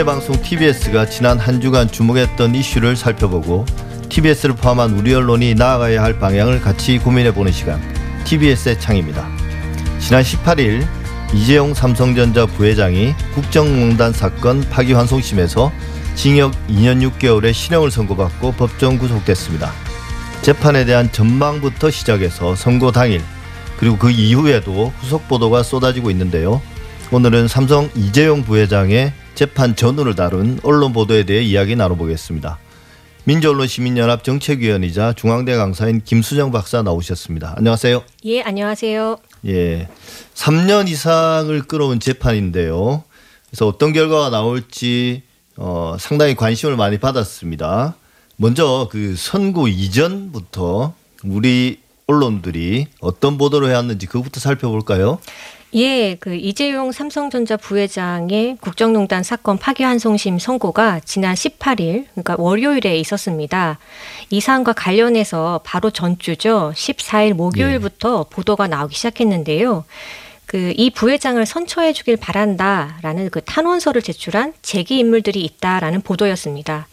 국민의 방송 TBS가 지난 한 주간 주목했던 이슈를 살펴보고 TBS를 포함한 우리 언론이 나아가야 할 방향을 같이 고민해보는 시간 TBS의 창입니다. 지난 18일 이재용 삼성전자 부회장이 국정농단 사건 파기환송심에서 징역 2년 6개월의 실형을 선고받고 법정 구속됐습니다. 재판에 대한 전망부터 시작해서 선고 당일 그리고 그 이후에도 후속 보도가 쏟아지고 있는데요. 오늘은 삼성 이재용 부회장의 재판 전후를 다룬 언론 보도에 대해 이야기 나눠보겠습니다. 민주언론시민연합 정책위원이자 중앙대 강사인 김수정 박사 나오셨습니다. 안녕하세요. 예, 안녕하세요. 예. 3년 이상을 끌어온 재판인데요. 그래서 어떤 결과가 나올지 어, 상당히 관심을 많이 받았습니다. 먼저 그 선고 이전부터 우리 언론들이 어떤 보도를 해왔는지 그것부터 살펴볼까요? 예, 그 이재용 삼성전자 부회장의 국정농단 사건 파기환송심 선고가 지난 18일, 그러니까 월요일에 있었습니다. 이 사안과 관련해서 바로 전주죠. 14일 목요일부터 예. 보도가 나오기 시작했는데요. 그 이 부회장을 선처해 주길 바란다라는 그 탄원서를 제출한 재기 인물들이 있다라는 보도였습니다.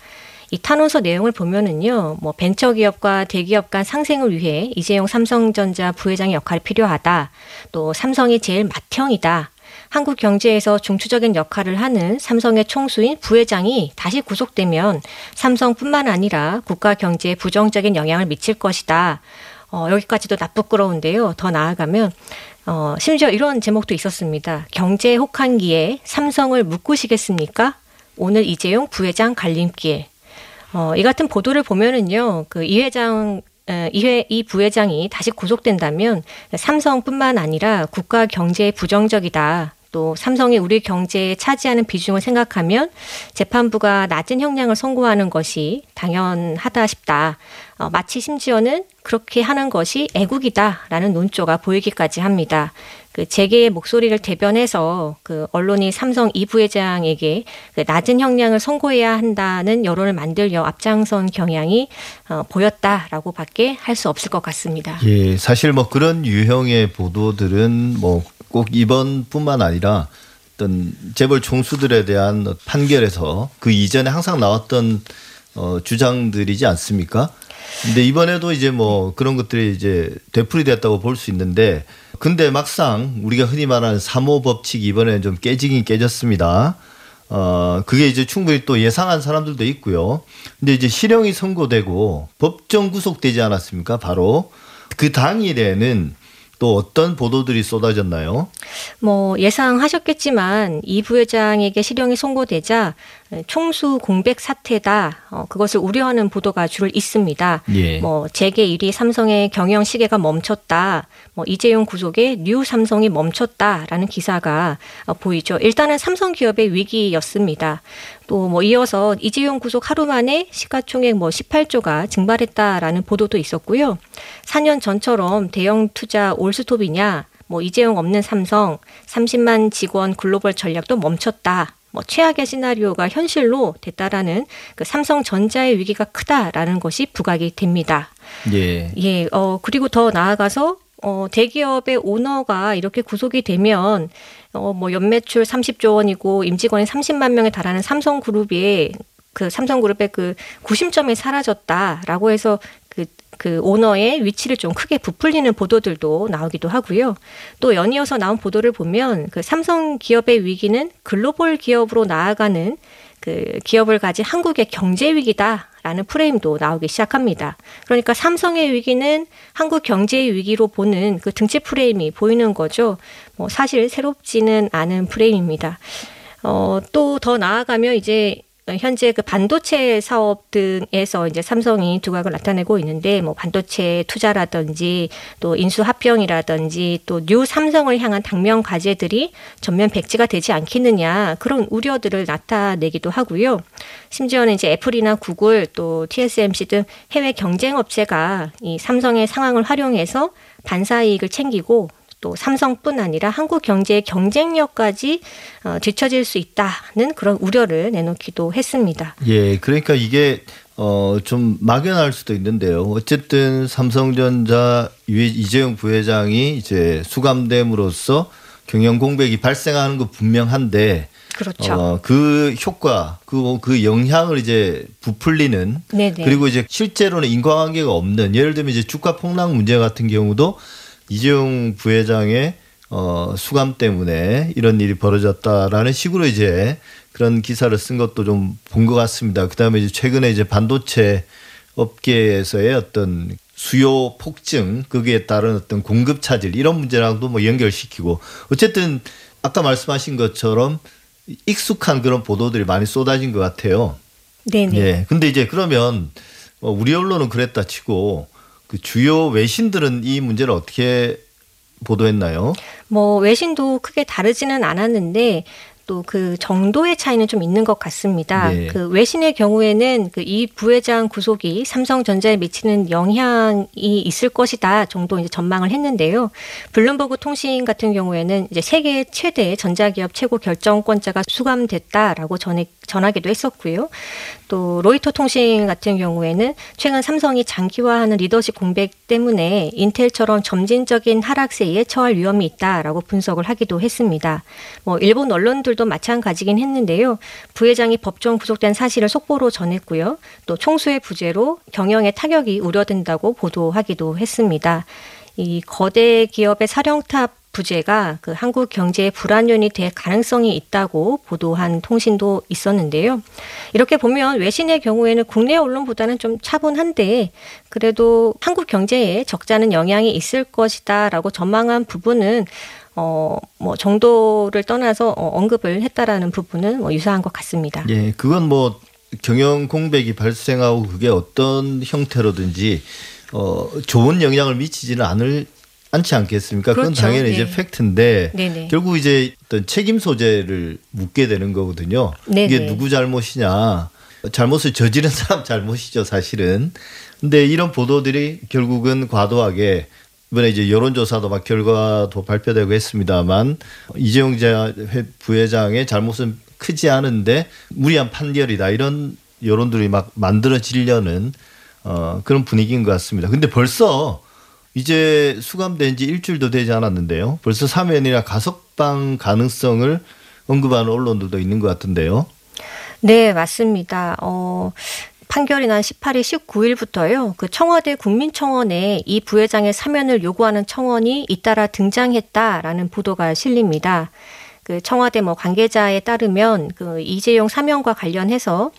이 탄원서 내용을 보면은요, 뭐 벤처기업과 대기업 간 상생을 위해 이재용 삼성전자 부회장의 역할이 필요하다. 또 삼성이 제일 맏형이다. 한국 경제에서 중추적인 역할을 하는 삼성의 총수인 부회장이 다시 구속되면 삼성뿐만 아니라 국가 경제에 부정적인 영향을 미칠 것이다. 어, 여기까지도 나쁘끄러운데요. 더 나아가면 어, 심지어 이런 제목도 있었습니다. 경제 혹한기에 삼성을 묶으시겠습니까? 오늘 이재용 부회장 갈림길. 어, 이 같은 보도를 보면은요, 그 이 회장 이회 이 부회장이 다시 구속된다면 삼성뿐만 아니라 국가 경제에 부정적이다. 또 삼성이 우리 경제에 차지하는 비중을 생각하면 재판부가 낮은 형량을 선고하는 것이 당연하다 싶다. 어, 마치 심지어는 그렇게 하는 것이 애국이다라는 논조가 보이기까지 합니다. 그 재계의 목소리를 대변해서 그 언론이 삼성 이 부회장에게 그 낮은 형량을 선고해야 한다는 여론을 만들려 앞장선 경향이 어, 보였다라고밖에 할 수 없을 것 같습니다. 예, 사실 뭐 그런 유형의 보도들은 뭐 꼭 이번뿐만 아니라 어떤 재벌 총수들에 대한 판결에서 그 이전에 항상 나왔던 어, 주장들이지 않습니까? 근데 이번에도 이제 뭐 그런 것들이 이제 되풀이됐다고 볼 수 있는데 근데 막상 우리가 흔히 말하는 사모 법칙이 이번에는 좀 깨지긴 깨졌습니다. 어, 그게 이제 충분히 또 예상한 사람들도 있고요. 근데 이제 실형이 선고되고 법정 구속되지 않았습니까? 바로 그 당일에는 또 어떤 보도들이 쏟아졌나요? 뭐 예상하셨겠지만 이 부회장에게 실형이 선고되자 총수 공백 사태다. 어, 그것을 우려하는 보도가 주로 있습니다. 예. 뭐 재계 1위 삼성의 경영 시계가 멈췄다. 뭐 이재용 구속에 new 삼성이 멈췄다라는 기사가 어, 보이죠. 일단은 삼성 기업의 위기였습니다. 또 뭐 이어서 이재용 구속 하루 만에 시가총액 뭐 18조가 증발했다라는 보도도 있었고요. 4년 전처럼 대형 투자 올스톱이냐 뭐 이재용 없는 삼성 30만 직원 글로벌 전략도 멈췄다. 뭐 최악의 시나리오가 현실로 됐다라는 그 삼성전자의 위기가 크다라는 것이 부각이 됩니다. 예. 예. 어 그리고 더 나아가서 어 대기업의 오너가 이렇게 구속이 되면 어뭐 연매출 30조 원이고 임직원이 30만 명에 달하는 삼성그룹이 그 삼성그룹의 그 구심점이 사라졌다라고 해서 그, 그 오너의 위치를 좀 크게 부풀리는 보도들도 나오기도 하고요. 또 연이어서 나온 보도를 보면 그 삼성 기업의 위기는 글로벌 기업으로 나아가는 그 기업을 가진 한국의 경제 위기다. 라는 프레임도 나오기 시작합니다. 그러니까 삼성의 위기는 한국 경제의 위기로 보는 그 등치 프레임이 보이는 거죠. 뭐 사실 새롭지는 않은 프레임입니다. 어, 또 더 나아가면 이제 현재 그 반도체 사업 등에서 이제 삼성이 두각을 나타내고 있는데 뭐 반도체 투자라든지 또 인수 합병이라든지 또 new 삼성을 향한 당면 과제들이 전면 백지가 되지 않겠느냐 그런 우려들을 나타내기도 하고요. 심지어는 이제 애플이나 구글 또 TSMC 등 해외 경쟁 업체가 이 삼성의 상황을 활용해서 반사 이익을 챙기고 또 삼성뿐 아니라 한국 경제의 경쟁력까지 어, 뒤처질 수 있다는 그런 우려를 내놓기도 했습니다. 예, 그러니까 이게 어, 좀 막연할 수도 있는데요. 어쨌든 삼성전자 이재용 부회장이 이제 수감됨으로써 경영 공백이 발생하는 거 분명한데 그렇죠. 어, 그 효과, 그, 그 영향을 이제 부풀리는 네네. 그리고 이제 실제로는 인과관계가 없는 예를 들면 이제 주가 폭락 문제 같은 경우도 이재용 부회장의 어, 수감 때문에 이런 일이 벌어졌다라는 식으로 이제 그런 기사를 쓴 것도 좀 본 것 같습니다. 그 다음에 이제 최근에 이제 반도체 업계에서의 어떤 수요 폭증, 거기에 따른 어떤 공급 차질 이런 문제랑도 뭐 연결시키고 어쨌든 아까 말씀하신 것처럼 익숙한 그런 보도들이 많이 쏟아진 것 같아요. 네네. 예. 근데 이제 그러면 뭐 우리 언론은 그랬다 치고 그 주요 외신들은 이 문제를 어떻게 보도했나요? 뭐 외신도 크게 다르지는 않았는데 또 그 정도의 차이는 좀 있는 것 같습니다. 네. 그 외신의 경우에는 그 이 부회장 구속이 삼성전자에 미치는 영향이 있을 것이다 정도 이제 전망을 했는데요. 블룸버그 통신 같은 경우에는 이제 세계 최대 전자기업 최고 결정권자가 수감됐다라고 전해 전하기도 했었고요. 또 로이터 통신 같은 경우에는 최근 삼성이 장기화하는 리더십 공백 때문에 인텔처럼 점진적인 하락세에 처할 위험이 있다라고 분석을 하기도 했습니다. 뭐 일본 언론들 도 마찬가지긴 했는데요. 부회장이 법정 구속된 사실을 속보로 전했고요. 또 총수의 부재로 경영에 타격이 우려된다고 보도하기도 했습니다. 이 거대 기업의 사령탑 부재가 그 한국 경제의 불안 요인이 될 가능성이 있다고 보도한 통신도 있었는데요. 이렇게 보면 외신의 경우에는 국내 언론보다는 좀 차분한데 그래도 한국 경제에 적잖은 영향이 있을 것이다라고 전망한 부분은 어, 뭐 정도를 떠나서 어, 언급을 했다라는 부분은 뭐 유사한 것 같습니다. 예, 그건 뭐 경영 공백이 발생하고 그게 어떤 형태로든지 어, 좋은 영향을 미치지는 않을 않지 않겠습니까? 그렇죠. 그건 당연히 네. 이제 팩트인데 네네. 결국 이제 어떤 책임 소재를 묻게 되는 거거든요. 네네. 이게 누구 잘못이냐? 잘못을 저지른 사람 잘못이죠, 사실은. 근데 이런 보도들이 결국은 과도하게 이번에 이제 여론조사도 막 결과도 발표되고 했습니다만 이재용 부회장의 잘못은 크지 않은데 무리한 판결이다 이런 여론들이 막 만들어지려는 어, 그런 분위기인 것 같습니다. 근데 벌써 이제 수감된 지 일주일도 되지 않았는데요. 벌써 사면이나 가석방 가능성을 언급하는 언론들도 있는 것 같은데요. 네, 맞습니다. 어, 판결이 난 18일 19일부터요. 그 청와대 국민청원에 이 부회장의 사면을 요구하는 청원이 잇따라 등장했다라는 보도가 실립니다. 그 청와대 뭐 관계자에 따르면 그 이재용 사면과 관련해서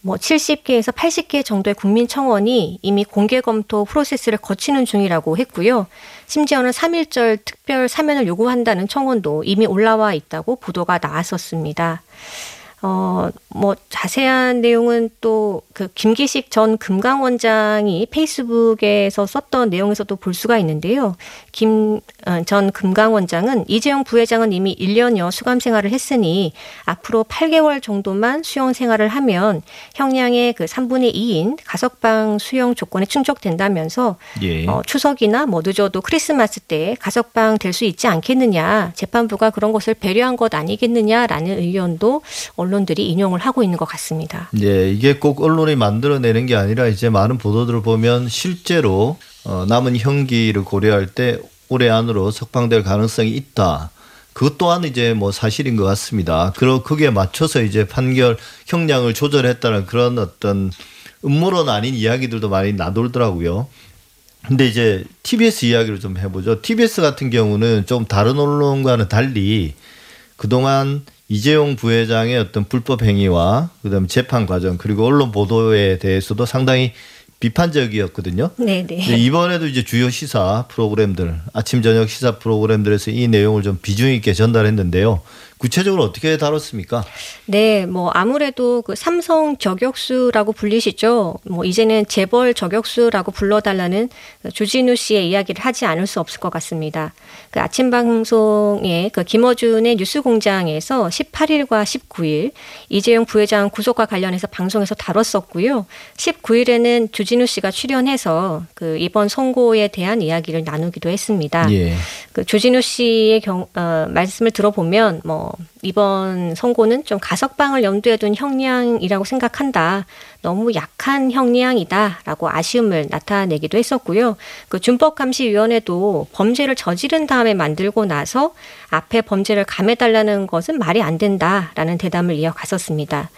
뭐 70개에서 80개 정도의 국민청원이 이미 공개 검토 프로세스를 거치는 중이라고 했고요. 심지어는 3.1절 특별 사면을 요구한다는 청원도 이미 올라와 있다고 보도가 나왔었습니다. 어, 뭐 자세한 내용은 또 그 김기식 전 금강원장이 페이스북에서 썼던 내용에서도 볼 수가 있는데요. 김전 어, 금강원장은 이재용 부회장은 이미 1년여 수감 생활을 했으니 앞으로 8개월 정도만 수용 생활을 하면 형량의 그 3분의 2인 가석방 수용 조건에 충족된다면서 예. 어, 추석이나 뭐 늦어도 크리스마스 때 가석방 될 수 있지 않겠느냐 재판부가 그런 것을 배려한 것 아니겠느냐라는 의견도 언론 언론들이 인용을 하고 있는 것 같습니다. 네, 이게 꼭 언론이 만들어내는 게 아니라 이제 많은 보도들을 보면 실제로 어, 남은 형기를 고려할 때 올해 안으로 석방될 가능성이 있다. 그것 또한 이제 뭐 사실인 것 같습니다. 그러 거기에 맞춰서 이제 판결 형량을 조절했다는 그런 어떤 음모론 아닌 이야기들도 많이 나돌더라고요. 근데 이제 TBS 이야기를 좀 해보죠. TBS 같은 경우는 좀 다른 언론과는 달리 그동안 이재용 부회장의 어떤 불법 행위와 그다음 재판 과정 그리고 언론 보도에 대해서도 상당히 비판적이었거든요. 네 네. 이번에도 이제 주요 시사 프로그램들 아침 저녁 시사 프로그램들에서 이 내용을 좀 비중 있게 전달했는데요. 구체적으로 어떻게 다뤘습니까? 네, 뭐 아무래도 그 삼성 저격수라고 불리시죠. 뭐 이제는 재벌 저격수라고 불러달라는 조진우 씨의 이야기를 하지 않을 수 없을 것 같습니다. 그 아침 방송에 그 김어준의 뉴스공장에서 18일과 19일 이재용 부회장 구속과 관련해서 방송에서 다뤘었고요. 19일에는 조진우 씨가 출연해서 그 이번 선고에 대한 이야기를 나누기도 했습니다. 예. 그 조진우 씨의 경, 어, 말씀을 들어보면 뭐 more 이번 선고는 좀 가석방을 염두에 둔 형량이라고 생각한다. 너무 약한 형량이다라고 아쉬움을 나타내기도 했었고요. 그 준법감시위원회도 범죄를 저지른 다음에 만들고 나서 앞에 범죄를 감해달라는 것은 말이 안 된다라는 대담을 이어갔었습니다.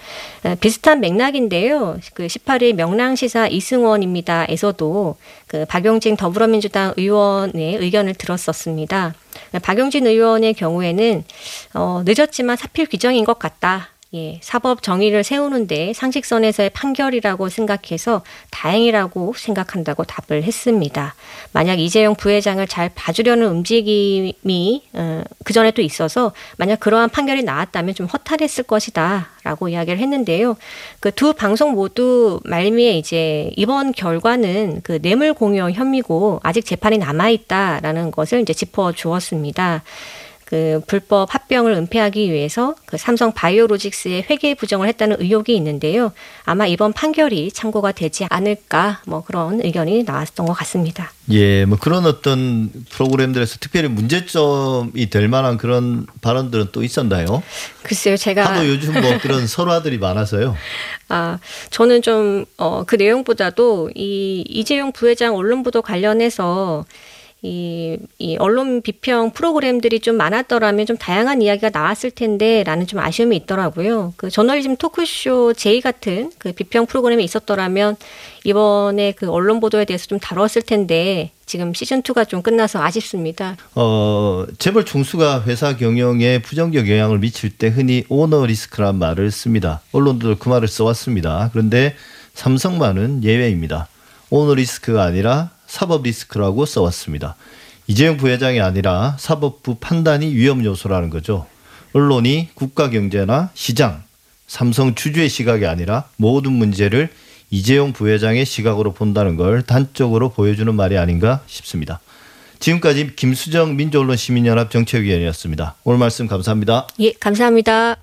비슷한 맥락인데요. 그 18일 명랑시사 이승원입니다에서도 그 박용진 더불어민주당 의원의 의견을 들었었습니다. 박용진 의원의 경우에는 어, 늦었지 만 사필 규정인 것 같다. 예, 사법 정의를 세우는데 상식선에서의 판결이라고 생각해서 다행이라고 생각한다고 답을 했습니다. 만약 이재용 부회장을 잘 봐주려는 움직임이 어, 그 전에 또 있어서 만약 그러한 판결이 나왔다면 좀 허탈했을 것이다라고 이야기를 했는데요. 그 두 방송 모두 말미에 이제 이번 결과는 그 뇌물 공여 혐의고 아직 재판이 남아 있다라는 것을 이제 짚어 주었습니다. 그 불법 합병을 은폐하기 위해서 그 삼성 바이오로직스의 회계 부정을 했다는 의혹이 있는데요. 아마 이번 판결이 참고가 되지 않을까 뭐 그런 의견이 나왔던 것 같습니다. 예, 뭐 그런 어떤 프로그램들에서 특별히 문제점이 될 만한 그런 발언들은 또 있었나요? 글쎄요, 제가 하도 요즘 뭐 그런 설화들이 많아서요. 아, 저는 좀어그 내용보다도 이 이재용 부회장 언론 보도 관련해서 이, 이 언론 비평 프로그램들이 좀 많았더라면 좀 다양한 이야기가 나왔을 텐데라는 좀 아쉬움이 있더라고요. 그 저널리즘 토크쇼 제이 같은 그 비평 프로그램이 있었더라면 이번에 그 언론 보도에 대해서 좀 다뤘을 텐데 지금 시즌 2가 좀 끝나서 아쉽습니다. 어, 재벌 총수가 회사 경영에 부정적 영향을 미칠 때 흔히 오너 리스크란 말을 씁니다. 언론도 그 말을 써왔습니다. 그런데 삼성만은 예외입니다. 오너 리스크가 아니라 사법 리스크라고 써왔습니다. 이재용 부회장이 아니라 사법부 판단이 위험 요소라는 거죠. 언론이 국가 경제나 시장, 삼성 주주의 시각이 아니라 모든 문제를 이재용 부회장의 시각으로 본다는 걸 단적으로 보여주는 말이 아닌가 싶습니다. 지금까지 김수정 민주언론 시민연합 정책위원이었습니다. 오늘 말씀 감사합니다. 예, 감사합니다.